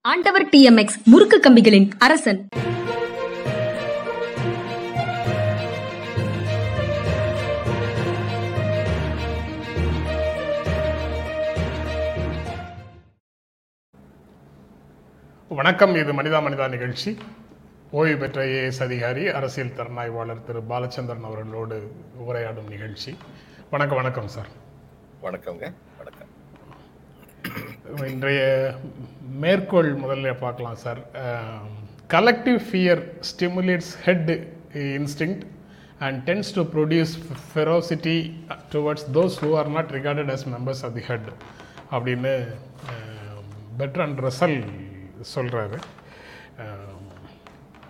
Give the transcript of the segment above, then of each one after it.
ஆண்டவர் டிஎம்எக்ஸ் முறுக்கு கம்பிகளின் அரசன். வணக்கம் இது மனிதா மனிதா நிகழ்ச்சி. ஓய்வு பெற்ற ஏஎஸ் அதிகாரி அரசியல் திறனாய்வாளர் திரு பாலச்சந்திரன் அவர்களோடு உரையாடும் நிகழ்ச்சி. வணக்கம் வணக்கம் சார். வணக்கங்க வணக்கம் இன்றைய மேற்கோள் முதல்ல பார்க்கலாம் sir. Collective fear stimulates herd instinct and tends to produce ferocity towards those who are not regarded as members of the herd அப்படின்னு பெட்ரன் ரசல் சொல்கிறாரு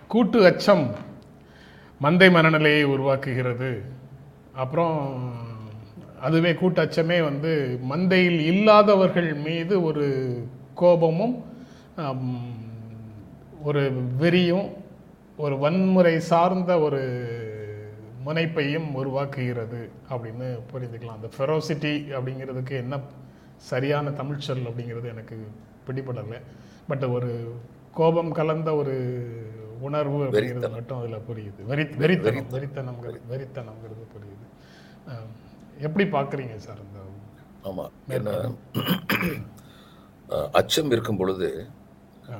கூட்டு அச்சம் மந்தை மனநிலையை உருவாக்குகிறது. அப்புறம் அதுவே கூட்டு அச்சமே வந்து மந்தையில் இல்லாதவர்கள் மீது ஒரு கோபமும் ஒரு வெறியும் ஒரு வன்முறை சார்ந்த ஒரு முனைப்பையும் உருவாக்குகிறது அப்படின்னு புரிந்துக்கலாம் அந்த ஃபெரோசிட்டி அப்படிங்கிறதுக்கு என்ன சரியான தமிழ் சொல் அப்படிங்கிறது எனக்கு பிடிபடலை. பட் ஒரு கோபம் கலந்த ஒரு உணர்வு அப்படிங்கிறது மட்டும் அதில் புரியுது. வெறி வெறித்தனம். வெறித்தனம்ங்கிறது வெறித்தனம்ங்கிறது புரியுது. எப்படி பார்க்குறீங்க சார் அந்த ஆமா என்ன அஹ், அச்சம் இருக்கும் பொழுது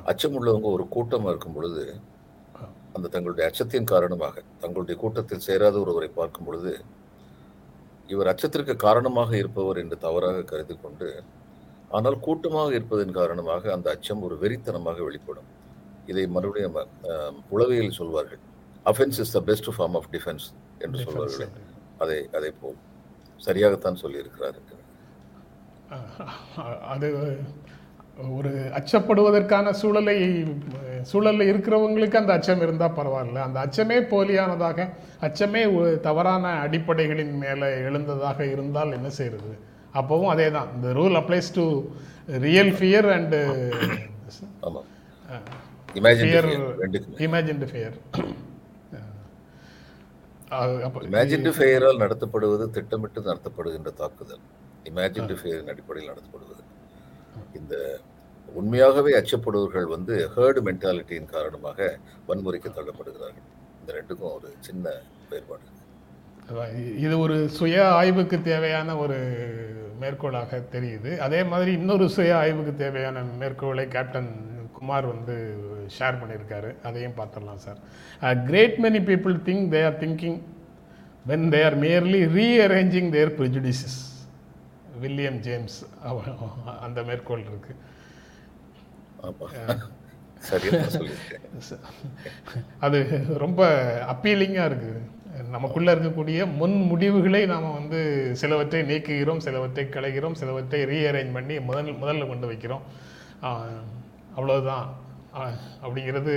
அச்சம் உள்ளவங்க ஒரு கூட்டமா இருக்கும் பொழுது அந்த தங்களுடைய அச்சத்தின் காரணமாக தங்களுடைய கூட்டத்தில் சேராத ஒருவரை பார்க்கும் பொழுது இவர் அச்சத்திற்கு காரணமாக இருப்பவர் என்று தவறாக கருதி கொண்டு ஆனால் கூட்டமாக இருப்பதன் காரணமாக அந்த அச்சம் ஒரு வெறித்தனமாக வெளிப்படும். இதை மறுபடியும் உளவியல் சொல்வார்கள். Offence is the best form of defence என்று சொல்வார்கள். அதை அதை போ சரியாகத்தான் சொல்லியிருக்கிறார். அது ஒரு அச்சப்படுவதற்கான சூழலை சூழல்ல இருக்கிறவங்களுக்கு அந்த அச்சம் இருந்தால் பரவாயில்ல. அந்த அச்சமே போலியானதாக அச்சமே தவறான அடிப்படைகளின் மேலே எழுந்ததாக இருந்தால் என்ன செய்யறது அப்போவும் அதே தான் இந்த rule applies to real fear and ஆமாம் இமேஜின் ஃபியர் இமேஜின்டு ஃபெயரால் நடத்தப்படுவது திட்டமிட்டு நடத்தப்படுகின்ற தாக்குதல். இமேஜின்டு ஃபெயரின் அடிப்படையில் நடத்தப்படுவது. இந்த உண்மையாகவே அச்சப்படுவர்கள் வந்து ஹேர்டு மென்டாலிட்டியின் காரணமாக வன்முறைக்கு தள்ளப்படுகிறார்கள். இந்த ரெண்டுக்கும் ஒரு சின்ன வேறுபாடு இது ஒரு சுய ஆய்வுக்கு தேவையான ஒரு மேற்கோளாக தெரியுது. அதே மாதிரி இன்னொரு சுய ஆய்வுக்கு தேவையான மேற்கோளை கேப்டன் குமார் வந்து ஷேர் பண்ணியிருக்காரு. அதையும் பார்த்துடலாம் sir great many people think they are thinking when they are merely rearranging their prejudices William James அந்த மேற்கோள் இருக்கு. அது ரொம்ப அப்பீலிங்காக இருக்குது நமக்குள்ள இருக்கக்கூடிய முன் முடிவுகளை நாம் வந்து சிலவற்றை நீக்குகிறோம் சிலவற்றை களைகிறோம் சிலவற்றை ரீஅரேஞ்ச் பண்ணி முதல் முதல்ல கொண்டு வைக்கிறோம். ஆஹ், அப்படிங்கிறது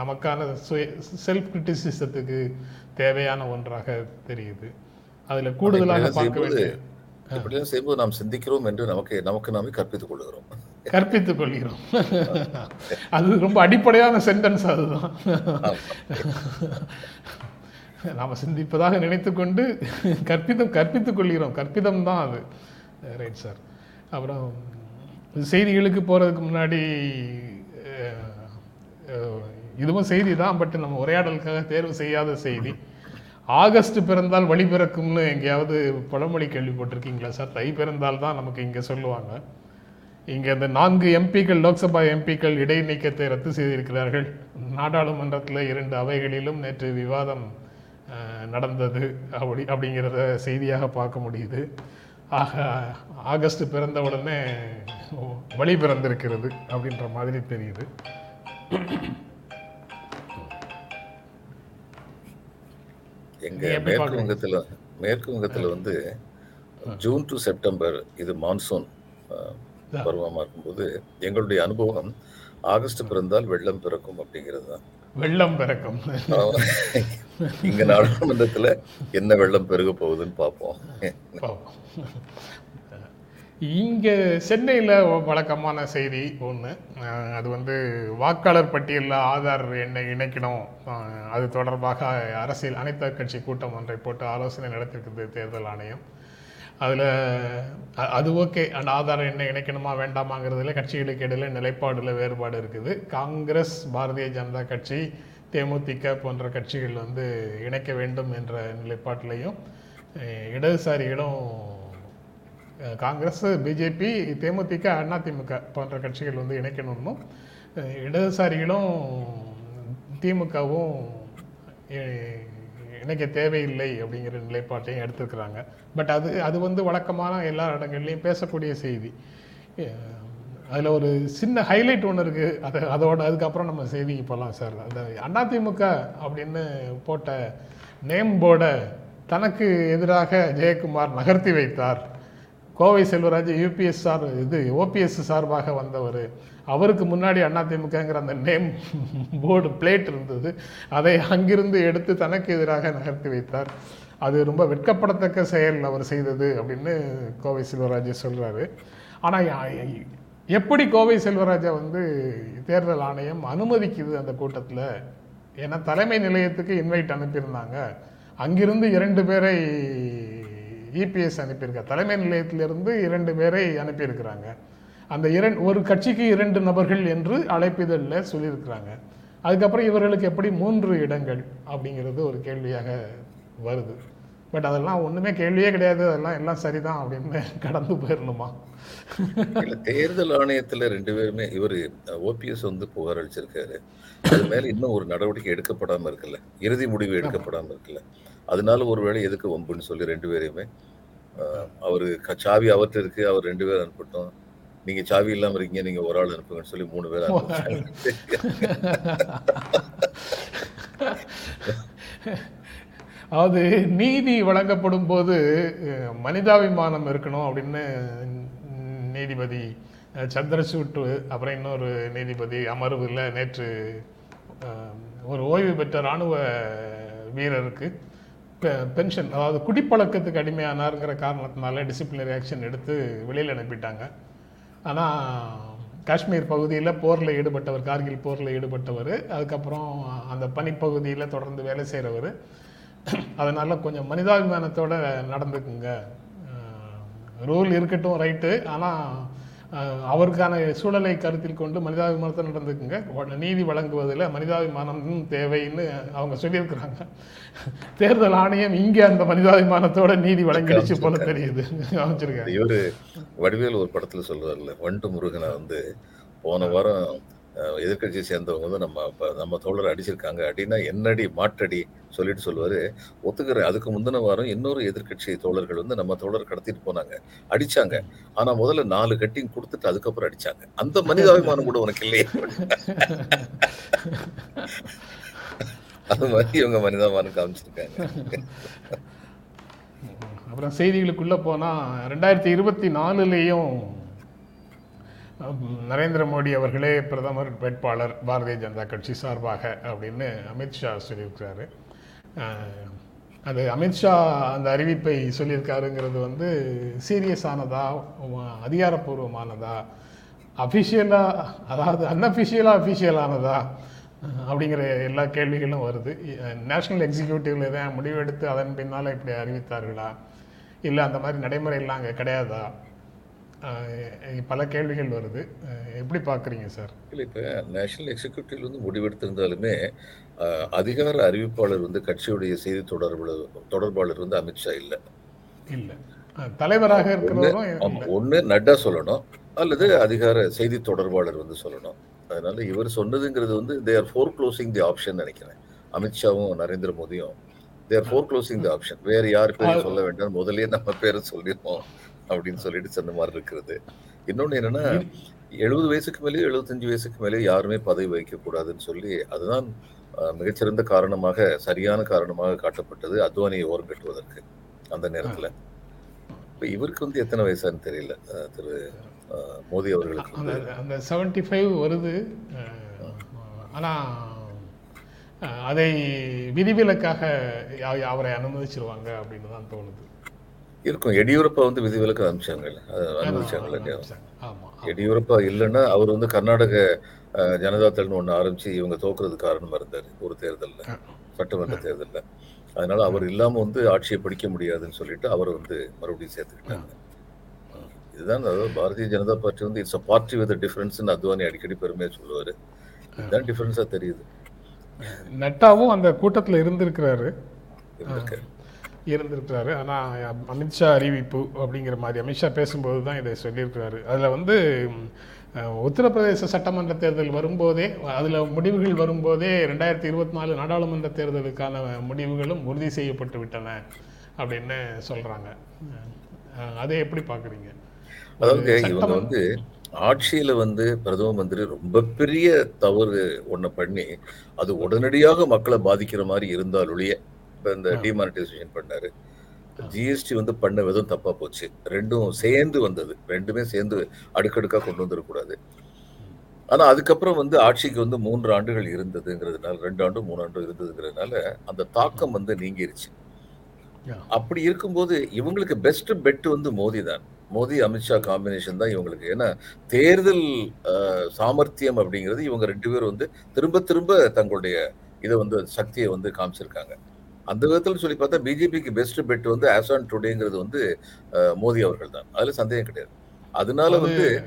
நமக்கான சுய செல்ஃப் கிரிட்டிசிசத்துக்கு தேவையான ஒன்றாக தெரியுது. அதில் கூடுதலாக பார்க்க வேண்டிய இப்படியெல்லாம் செய்யும்போது நாம் சிந்திக்கிறோம் என்று நமக்கு நமக்கு நாமே கற்பித்துக் கொள்கிறோம். கற்பித்துக் கொள்கிறோம். அது ரொம்ப அடிப்படையான சென்டென்ஸ் அதுதான். நாம் சிந்திப்பதாக நினைத்துக்கொண்டு கற்பிதம் கற்பித்துக் கொள்கிறோம். கற்பிதம் தான் அது. ரைட் சார் அப்புறம் செய்திகளுக்கு போகிறதுக்கு முன்னாடி இதுவும் செய்தி தான் பட் நம்ம உரையாடலுக்காக தேர்வு செய்யாத செய்தி. ஆகஸ்ட் பிறந்தால் வழி பிறக்கும்னு எங்கேயாவது பழமொழி கேள்விப்பட்டிருக்கீங்களா சார்? தை பிறந்தால் தான் நமக்கு இங்கே சொல்லுவாங்க. இங்கே இந்த நான்கு எம்பிக்கள் லோக்சபா எம்பிக்கள் இடைநீக்கத்தை ரத்து செய்திருக்கிறார்கள். நாடாளுமன்றத்தில் இரண்டு அவைகளிலும் நேற்று விவாதம் நடந்தது. அப்படி அப்படிங்கிறத செய்தியாக பார்க்க முடியுது. ஆக ஆகஸ்ட் பிறந்த உடனே வழி பிறந்திருக்கிறது அப்படின்ற மாதிரி தெரியுது. எங்க மேற்கு வங்கத்துல மேற்கு வங்கத்துல வந்து ஜூன் டு செப்டம்பர் இது மான்சூன் அஹ், பருவமா இருக்கும்போது எங்களுடைய அனுபவம் ஆகஸ்ட் பிறந்தால் வெள்ளம் பிறக்கும் அப்படிங்கிறது தான். வெள்ளம் பிறக்கும். இங்க நாடாளுமன்றத்துல என்ன வெள்ளம் பெருக போகுதுன்னு பார்ப்போம். இங்கே சென்னையில் வழக்கமான செய்தி ஒன்று அது வந்து வாக்காளர் பட்டியலில் ஆதார் எண்ணை இணைக்கணும். அது தொடர்பாக அரசியல் அனைத்து கட்சி கூட்டம் ஒன்றை போட்டு ஆலோசனை நடத்திருக்குது தேர்தல் ஆணையம். அதில் அது ஓகே. அந்த ஆதார் எண்ணை இணைக்கணுமா வேண்டாமாங்கிறதுல கட்சிகளுக்கு இடையில நிலைப்பாடுல வேறுபாடு இருக்குது. காங்கிரஸ் பாரதிய ஜனதா கட்சி தேமுதிக போன்ற கட்சிகள் வந்து இணைக்க வேண்டும் என்ற நிலைப்பாட்டிலையும் இடதுசாரிகளும் காங்கிரஸ் பிஜேபி தேமுதிக அதிமுக போன்ற கட்சிகள் வந்து இணைக்கணும்னும் இடதுசாரிகளும் திமுகவும் இணைக்க தேவையில்லை அப்படிங்கிற நிலைப்பாட்டையும் எடுத்துருக்குறாங்க. பட் அது அது வந்து வழக்கமான எல்லா இடங்கள்லையும் பேசக்கூடிய செய்தி. அதில் ஒரு சின்ன ஹைலைட் ஒன்று இருக்குது அது அதோட அதுக்கப்புறம் நம்ம செய்திக்கு போகலாம் சார் அந்த அதிமுக அப்படின்னு போட்ட நேம் போர்டை தனக்கு எதிராக ஜெயக்குமார் நகர்த்தி வைத்தார். கோவை செல்வராஜ் யூபிஎஸ் சார் இது ஓபிஎஸ் சார்பாக வந்தவர். அவருக்கு முன்னாடி அதிமுகங்கிற அந்த நேம் போர்டு பிளேட் இருந்தது. அதை அங்கிருந்து எடுத்து தனக்கு எதிராக நகர்த்தி வைத்தார். அது ரொம்ப வெட்கப்படத்தக்க செயல் அவர் செய்தது அப்படின்னு கோவை செல்வராஜ் சொல்கிறாரு ஆனால் எப்படி கோவை செல்வராஜா வந்து தேர்தல் ஆணையம் அனுமதிக்குது அந்த கூட்டத்தில்? ஏன்னா தலைமை நிலையத்துக்கு இன்வைட் அனுப்பியிருந்தாங்க. அங்கிருந்து இரண்டு பேரை இபிஎஸ் அனுப்பியிருக்காங்க தலைமை நிலையத்திலிருந்து இரண்டு பேரை அனுப்பியிருக்கிறாங்க. அந்த இரண்டு ஒரு கட்சிக்கு இரண்டு நபர்கள் என்று அழைப்பிதழில் சொல்லியிருக்கிறாங்க. அதுக்கப்புறம் இவர்களுக்கு எப்படி மூன்று இடங்கள் அப்படிங்கிறது ஒரு கேள்வியாக வருது. பட் அதெல்லாம் ஒன்றுமே கேள்வியே கிடையாது. அதெல்லாம் எல்லாம் சரிதான் அப்படின்னு கடந்து போயிடணுமா இல்ல தேர்தல் ஆணையத்துல ரெண்டு பேருமே இவர் ஓபிஎஸ் வந்து புகார் அளிச்சிருக்காரு. அது மேல இன்னும் ஒரு நடவடிக்கை எடுக்கப்படாம இருக்குல்ல இறுதி முடிவு எடுக்கப்படாம இருக்குல்ல அதனால ஒருவேளை எதுக்கு வம்புன்னு சொல்லி ரெண்டு பேரையுமே அவரு க- சாவி அவர்கிட்ட இருக்கு. அவர் ரெண்டு பேரும் அனுப்பட்டும். நீங்க சாவி இல்லாம இருக்கீங்க நீங்க ஒரு ஆள் அனுப்புங்கன்னு சொல்லி மூணு பேர் அதாவது நீதி வழங்கப்படும் போது மனிதாபிமானம் இருக்கணும் அப்படின்னு நீதிபதி சந்திரசூட் அப்புறம் இன்னொரு நீதிபதி அமர்வில் நேற்று ஒரு ஓய்வு பெற்ற இராணுவ வீரருக்கு பெ- பென்ஷன் அதாவது குடிப்பழக்கத்துக்கு அடிமையானாருங்கிற காரணத்தினால டிசிப்ளினரி ஆக்ஷன் எடுத்து வெளியில் அனுப்பிட்டாங்க. ஆனால் காஷ்மீர் பகுதியில் போரில் ஈடுபட்டவர் கார்கில் போரில் ஈடுபட்டவர் அதுக்கப்புறம் அந்த பனிப்பகுதியில் தொடர்ந்து வேலை செய்கிறவர் அதனால் கொஞ்சம் மனிதாபிமானத்தோட நடந்துக்குங்க. ரூல் இருக்கட்டும் ரைட்டு ஆனால் அவருக்கான சூழலை கருத்தில் கொண்டு மனிதாபிமானத்தை நடந்துக்குங்க. நீதி வழங்குவதில் மனிதாபிமானம் தேவைன்னு அவங்க சொல்லியிருக்கிறாங்க. தேர்தல் ஆணையம் இங்கே அந்த மனிதாபிமானத்தோட நீதி வழங்கிடுச்சு போல தெரியுது. அமைச்சிருக்காங்க இவரு வடிவேல் ஒரு படத்துல சொல்றாருல்ல வண்டு முருகனை வந்து போன வாரம் எதிர்கட்சியை எதிர்க்கட்சியை சேர்ந்தவங்க வந்து நம்ம இப்போ நம்ம தோழர் அடிச்சிருக்காங்க அடின்னா என்னடி மாற்றடி சொல்லிட்டு சொல்லுவார். ஒத்துக்கிறேன். அதுக்கு முந்தின வாரம் இன்னொரு எதிர்க்கட்சி தோழர்கள் வந்து நம்ம தோழர் கடத்திட்டு போனாங்க. அடிச்சாங்க. ஆனால் முதல்ல நாலு கட்டிங் கொடுத்துட்டு அதுக்கப்புறம் அடிச்சாங்க. அந்த மனிதாபிமானம் கூட உனக்கு இல்லையே. அது மாதிரி இவங்க மனிதாபிமானம் காமிச்சிருக்காங்க. அப்புறம் செய்திகளுக்குள்ளே போனால் ரெண்டாயிரத்தி இருபத்தி நாலுலேயும் நரேந்திர மோடி அவர்களே பிரதமர் வேட்பாளர் பாரதிய ஜனதா கட்சி சார்பாக அப்படின்னு அமித்ஷா சொல்லியிருக்கிறாரு. அது அமித்ஷா அந்த அறிவிப்பை சொல்லியிருக்காருங்கிறது வந்து சீரியஸானதா அதிகாரப்பூர்வமானதா அஃபிஷியலாக அதாவது அன்அஃபிஷியலாக அஃபிஷியலானதா அப்படிங்கிற எல்லா கேள்விகளும் வருது. நேஷனல் எக்ஸிக்யூட்டிவ்ல தான் முடிவெடுத்து அதன் பின்னால் இப்படி அறிவித்தார்களா? இல்லை அந்த மாதிரி நடைமுறையெல்லாம் அங்கே கிடையாதா? பல கேள்விகள் வருது. எப்படி பார்க்குறீங்க சார்? இல்லை இப்போ நேஷனல் எக்ஸிக்யூட்டிவ் வந்து முடிவெடுத்திருந்தாலுமே அதிகார அறிவிப்பாளர் வந்து கட்சியுடைய செய்தி தொடர்பாளர் தொடர்பாளர் வந்து அமித்ஷா இல்லை. இல்லை. தலைவராக இருக்கிறவரும் ஒன்று நட்டா சொல்லணும் அல்லது அதிகார செய்தி தொடர்பாளர் வந்து சொல்லணும். அதனால இவர் சொன்னதுங்கிறது வந்து they're foreclosing the option நினைக்கிறேன். அமித்ஷாவும் நரேந்திர மோடியும் they're foreclosing the option வேற யார் பேரும் சொல்ல வேண்டாம் முதல்லயே நம்ம பேரை சொல்லிடுவோம். அப்படின்னு சொல்லிட்டு சொன்ன மாதிரி இருக்கிறது. இன்னொன்று என்னன்னா எழுபது வயசுக்கு மேலே எழுபத்தஞ்சு வயசுக்கு மேலே யாருமே பதவி வகிக்கக்கூடாதுன்னு சொல்லி அதுதான் மிகச்சிறந்த காரணமாக சரியான காரணமாக காட்டப்பட்டது அத்வானியை ஓரம் கட்டுவதற்கு அந்த நேரத்துல. இப்ப இவருக்கு வந்து எத்தனை வயசான்னு தெரியல திரு மோடி அவர்களுக்கு அந்த செவன்டி ஃபைவ் வருது ஆனால் அதை விதிவிலக்காக அவரை அனுமதிச்சிருவாங்க அப்படின்னு தான் தோணுது. இருக்கும். எடியூரப்பா வந்து விதிவிலக்கு அனுப்பிச்சாங்கல்ல ஆமாம் எடியூரப்பா இல்லைன்னா அவர் வந்து கர்நாடக ஜனதா தள்னு ஒன்று ஆரம்பிச்சு இவங்க தோக்குறது காரணமா இருந்தார் ஒரு தேர்தல்ல. சட்டமன்ற தேர்தல்ல. அதனால அவர் இல்லாம வந்து ஆட்சியை பிடிக்க முடியாதுன்னு சொல்லிட்டு அவர் வந்து மறுபடியும் சேர்த்துக்கிட்டாங்க. இதுதான் அதாவது பாரதிய ஜனதா பார்ட்டி வந்து இட்ஸ் அ பார்ட்டி வித் டிஃபரன்ஸ்னு அத்வானி அடிக்கடி பெருமையா சொல்லுவாரு. இதுதான் டிஃபரன்ஸா தெரியுது. நட்டாவும் அந்த கூட்டத்தில் இருந்திருக்கிறாரு. இருந்திருக்கு இருந்திருக்கிறாரு. ஆனால் அமித்ஷா அறிவிப்பு அப்படிங்கிற மாதிரி அமித்ஷா பேசும்போது தான் இதை சொல்லியிருக்கிறாரு. அதில் வந்து உத்தரப்பிரதேச சட்டமன்ற தேர்தல் வரும்போதே அதில் முடிவுகள் வரும்போதே ரெண்டாயிரத்தி இருபத்தி நாலு நாடாளுமன்ற தேர்தலுக்கான முடிவுகளும் உறுதி செய்யப்பட்டு விட்டன அப்படின்னு சொல்கிறாங்க அதை எப்படி பார்க்குறீங்க அதாவது இவங்க வந்து ஆட்சியில வந்து பிரதம மந்திரி ரொம்ப பெரிய தவறு ஒண்ணு பண்ணி அது உடனடியாக மக்களை பாதிக்கிற மாதிரி இருந்தாலுடைய இப்ப இந்த டிமானிட்டைசேஷன் பண்ணாரு. ஜிஎஸ்டி வந்து பண்ண விதம் தப்பா போச்சு. ரெண்டும் சேர்ந்து வந்தது. ரெண்டுமே சேர்ந்து அடுக்கடுக்கா கொண்டு வந்துடக்கூடாது ஆனா அதுக்கப்புறம் வந்து ஆட்சிக்கு வந்து மூன்று ஆண்டுகள் இருந்ததுங்கிறதுனால ரெண்டு ஆண்டும் மூணு ஆண்டும் இருந்ததுங்கிறதுனால அந்த தாக்கம் வந்து நீங்கிருச்சு. அப்படி இருக்கும்போது இவங்களுக்கு பெஸ்ட் பெட் வந்து மோடி தான். மோடி அமித்ஷா காம்பினேஷன் தான் இவங்களுக்கு. ஏன்னா தேர்தல் சாமர்த்தியம் அப்படிங்கிறது இவங்க ரெண்டு பேரும் வந்து திரும்ப திரும்ப தங்களுடைய இதை வந்து சக்தியை வந்து காமிச்சிருக்காங்க. அந்த விதத்தில் சொல்லி பார்த்தா பிஜேபிக்கு பெஸ்ட் பெட் வந்து ஆஸ் ஆன் டுடேங்கிறது வந்து மோடி அவர்கள் தான் அதுல சந்தேகம் கிடையாது. அதனால அது- வந்து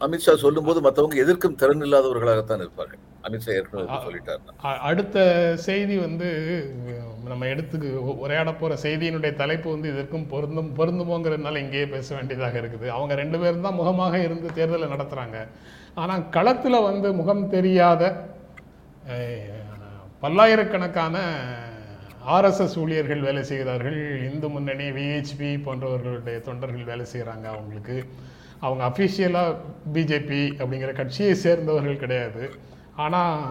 அமித்ஷா சொல்லும்போது மற்றவங்க எதிர்க்கும் திறன் இல்லாதவர்களாகத்தான் இருப்பார்கள். அமித்ஷா ஏற்கனவே சொல்லிட்டாருன்னா. அ- அடுத்த செய்தி வந்து நம்ம எடுத்துக்கு உ- உரையாட போற செய்தியினுடைய தலைப்பு வந்து இதற்கும் பொருந்தும் பொருந்துமோங்கிறதுனால இங்கேயே பேச வேண்டியதாக இருக்குது. அவங்க ரெண்டு பேரும் தான் முகமாக இருந்து தேர்தலை நடத்துறாங்க. ஆனா களத்துல வந்து முகம் தெரியாத பல்லாயிரக்கணக்கான ஆர்எஸ்எஸ் ஊழியர்கள் வேலை செய்கிறார்கள் இந்து முன்னணி விஹெச்பி போன்றவர்களுடைய தொண்டர்கள் வேலை செய்கிறாங்க அவங்களுக்கு. அவங்க அஃபிஷியலாக பிஜேபி அப்படிங்கிற கட்சியை சேர்ந்தவர்கள் கிடையாது. ஆனால்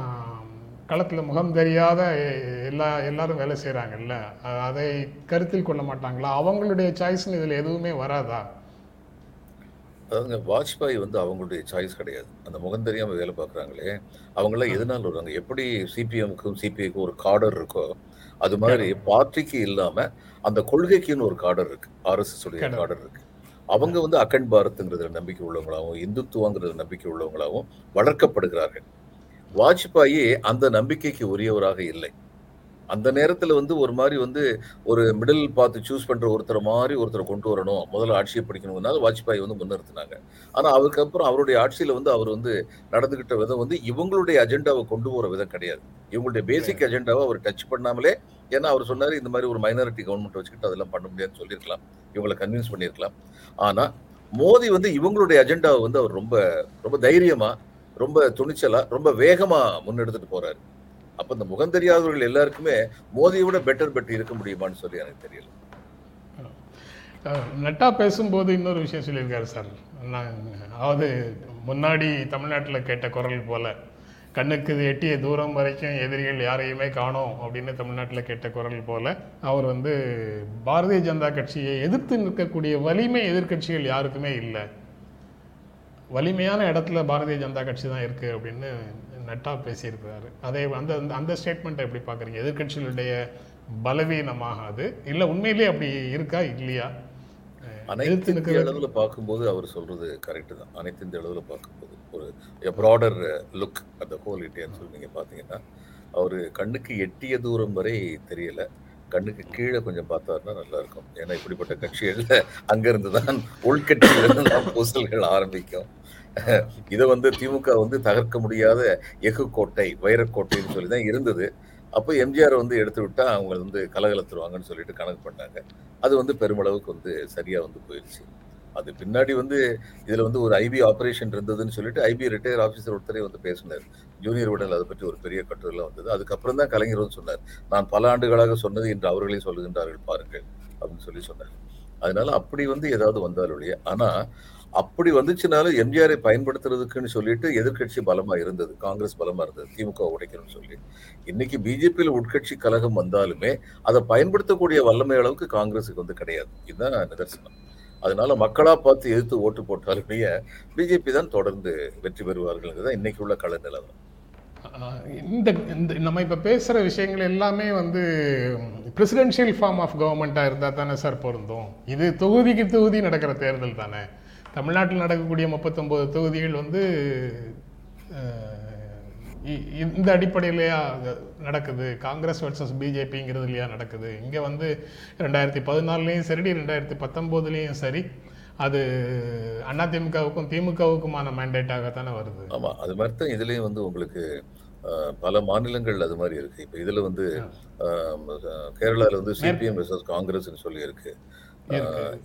களத்தில் முகம் தெரியாத எல்லா எல்லாரும் வேலை செய்கிறாங்கல்ல. அதை கருத்தில் கொள்ள மாட்டாங்களா? அவங்களுடைய சாய்ஸ்னு இதில் எதுவுமே வராதா? அதாவதுங்க வாஜ்பாய் வந்து அவங்களுடைய சாய்ஸ் கிடையாது. அந்த முகம் தெரியாமல் வேலை பார்க்குறாங்களே. அவங்களாம் எதனால வருவாங்க? எப்படி சிபிஎம்க்கும் சிபிஐக்கும் ஒரு கார்டர் இருக்கோ அது மாதிரி பார்ட்டிக்கு இல்லாம அந்த கொள்கைக்குன்னு ஒரு காடர் இருக்கு. ஆர்எஸ்எஸ் உடைய. காடர் இருக்கு. அவங்க வந்து அக்கண்ட் பாரத்ங்கிறதுல நம்பிக்கை உள்ளவங்களாகவும் இந்துத்துவங்கிறதுல நம்பிக்கை உள்ளவங்களாகவும் வளர்க்கப்படுகிறார்கள். வாஜ்பாயி அந்த நம்பிக்கைக்கு உரியவராக இல்லை. அந்த நேரத்துல வந்து ஒரு மாதிரி வந்து ஒரு மிடில் பார்த்து சூஸ் பண்ற ஒருத்தர் மாதிரி ஒருத்தரை கொண்டு வரணும். முதல்ல ஆட்சியை பிடிக்கணும்னால வாஜ்பாய் வந்து முன்னிறுத்தினாங்க. ஆனா அதுக்கப்புறம் அவருடைய ஆட்சியில வந்து அவர் வந்து நடந்துகிட்ட விதம் வந்து இவங்களுடைய அஜெண்டாவை கொண்டு போற விதம் கிடையாது. இவங்களுடைய பேசிக் அஜெண்டாவை அவர் டச் பண்ணாமலே ஏன்னா அவர் சொன்னாரு இந்த மாதிரி ஒரு மைனாரிட்டி கவர்மெண்ட் வச்சுக்கிட்டு அதெல்லாம் பண்ண முடியாதுன்னு சொல்லியிருக்கலாம். இவங்களை கன்வின்ஸ் பண்ணியிருக்கலாம். ஆனா மோடி வந்து இவங்களுடைய அஜெண்டாவை வந்து அவர் ரொம்ப ரொம்ப தைரியமா ரொம்ப துணிச்சலா ரொம்ப வேகமா முன்னெடுத்துட்டு போறாரு. அப்ப இந்த முகம் தெரியாதவர்கள் எல்லாருக்குமே மோதியை விட பெட்டர் பெட்டர் இருக்க முடியுமான்னு சொல்லி எனக்கு தெரியல. நட்டா பேசும்போது இன்னொரு விஷயம் சொல்லியிருக்காரு சார். நான் அதாவது முன்னாடி தமிழ்நாட்டில் கேட்ட குரல் போல கண்ணுக்கு இது எட்டிய தூரம் வரைக்கும் எதிரிகள் யாரையுமே காணோம் அப்படின்னு தமிழ்நாட்டில் கேட்ட குரல் போல அவர் வந்து பாரதிய ஜனதா கட்சியை எதிர்த்து நிற்கக்கூடிய வலிமை எதிர்க்கட்சிகள் யாருக்குமே இல்லை. வலிமையான இடத்துல பாரதிய ஜனதா கட்சி தான் இருக்குது அப்படின்னு நட்டா பேசியிருக்கிறாரு. அதை அந்த அந்த- ஸ்டேட்மெண்ட்டை எப்படி பார்க்குறீங்க? எதிர்க்கட்சிகளுடைய பலவீனமாக அது இல்லை உண்மையிலேயே அப்படி இருக்கா? இல்லையா? அனைத்து இந்திய அளவுல பார்க்கும்போது அவர் சொல்றது கரெக்ட் தான். அனைத்து இந்திய அளவுல பார்க்கும்போது ஒரு ப்ராடர் லுக் அந்த ஹோல் இண்டியான்னு சொல்லி நீங்க பாத்தீங்கன்னா அவரு கண்ணுக்கு எட்டிய தூரம் வரை தெரியல. கண்ணுக்கு கீழே கொஞ்சம் பார்த்தாருன்னா நல்லா இருக்கும் ஏன்னா இப்படிப்பட்ட கட்சிகள்ல அங்கிருந்து தான் உள்கட்சியில இருந்து தான் பூசல்கள் ஆரம்பிக்கும். இதை வந்து திமுக வந்து தகர்க்க முடியாத எஃகு கோட்டை வைரக்கோட்டைன்னு சொல்லி தான் இருந்தது. அப்போ எம்ஜிஆர் வந்து எடுத்து விட்டா அவங்க வந்து கலகலத்துருவாங்கன்னு சொல்லிட்டு கணக்கு பண்ணாங்க. அது வந்து பெருமளவுக்கு வந்து சரியா வந்து போயிடுச்சு அது பின்னாடி வந்து இதில் வந்து ஒரு ஐபி ஆப்ரேஷன் இருந்ததுன்னு சொல்லிட்டு ஐபி ரிட்டையர் ஆஃபீஸர் ஒருத்தரே வந்து பேசினார். ஜூனியர் உடல் அதை பற்றி ஒரு பெரிய கட்டுரைலாம் வந்தது. அதுக்கப்புறம் தான் கலைஞர் வந்து சொன்னார். நான் பல ஆண்டுகளாக சொன்னது என்று அவர்களே சொல்லுகின்றார்கள் பாருங்கள் அப்படின்னு சொல்லி சொன்னார். அதனால அப்படி வந்து ஏதாவது வந்தால் ஒழிய. அப்படி வந்துச்சுனாலும் எம்ஜிஆரை பயன்படுத்துறதுக்குன்னு சொல்லிட்டு எதிர்க்கட்சி பலமா இருந்தது காங்கிரஸ் பலமா இருந்தது திமுக உடைக்கணும்னு சொல்லி. இன்னைக்கு பிஜேபியில் உட்கட்சி கழகம் வந்தாலுமே அதை பயன்படுத்தக்கூடிய வல்லமை அளவுக்கு காங்கிரஸுக்கு வந்து கிடையாது. இதுதான் நிதர்சனம். அதனால மக்களா பார்த்து எதிர்த்து ஓட்டு போட்டாலுமே பிஜேபி தான் தொடர்ந்து வெற்றி பெறுவார்கள் தான் இன்னைக்கு உள்ள கள நிலவரம். இந்த இந்த நம்ம இப்போ பேசுகிற விஷயங்கள் எல்லாமே வந்து பிரசிடென்ஷியல் ஃபார்ம் ஆஃப் கவர்மெண்ட்டாக இருந்தால் தானே சார் பொருந்தும். இது தொகுதிக்கு தொகுதி நடக்கிற தேர்தல் தானே. தமிழ்நாட்டில் நடக்கக்கூடிய முப்பத்தொம்போது தொகுதிகள் வந்து இந்த அடிப்படையிலையா நடக்குது. காங்கிரஸ் வர்சஸ் பிஜேபிங்கிறது இல்லையா நடக்குது. இங்கே வந்து ரெண்டாயிரத்தி பதினாலுலேயும் சரி ரெண்டாயிரத்தி பத்தொம்போதுலேயும் சரி. அது அதிமுகவுக்கும் திமுகவுக்குமான மேண்டேட்டாகத்தானே வருது. ஆமா அது மாதிரி தான் இதுலயும் வந்து உங்களுக்கு பல மாநிலங்கள் அது மாதிரி இருக்கு. இப்ப இதுல வந்து அஹ், கேரளால வந்து சிபிஎம் வெர்சஸ் காங்கிரஸ்னு சொல்லி இருக்கு.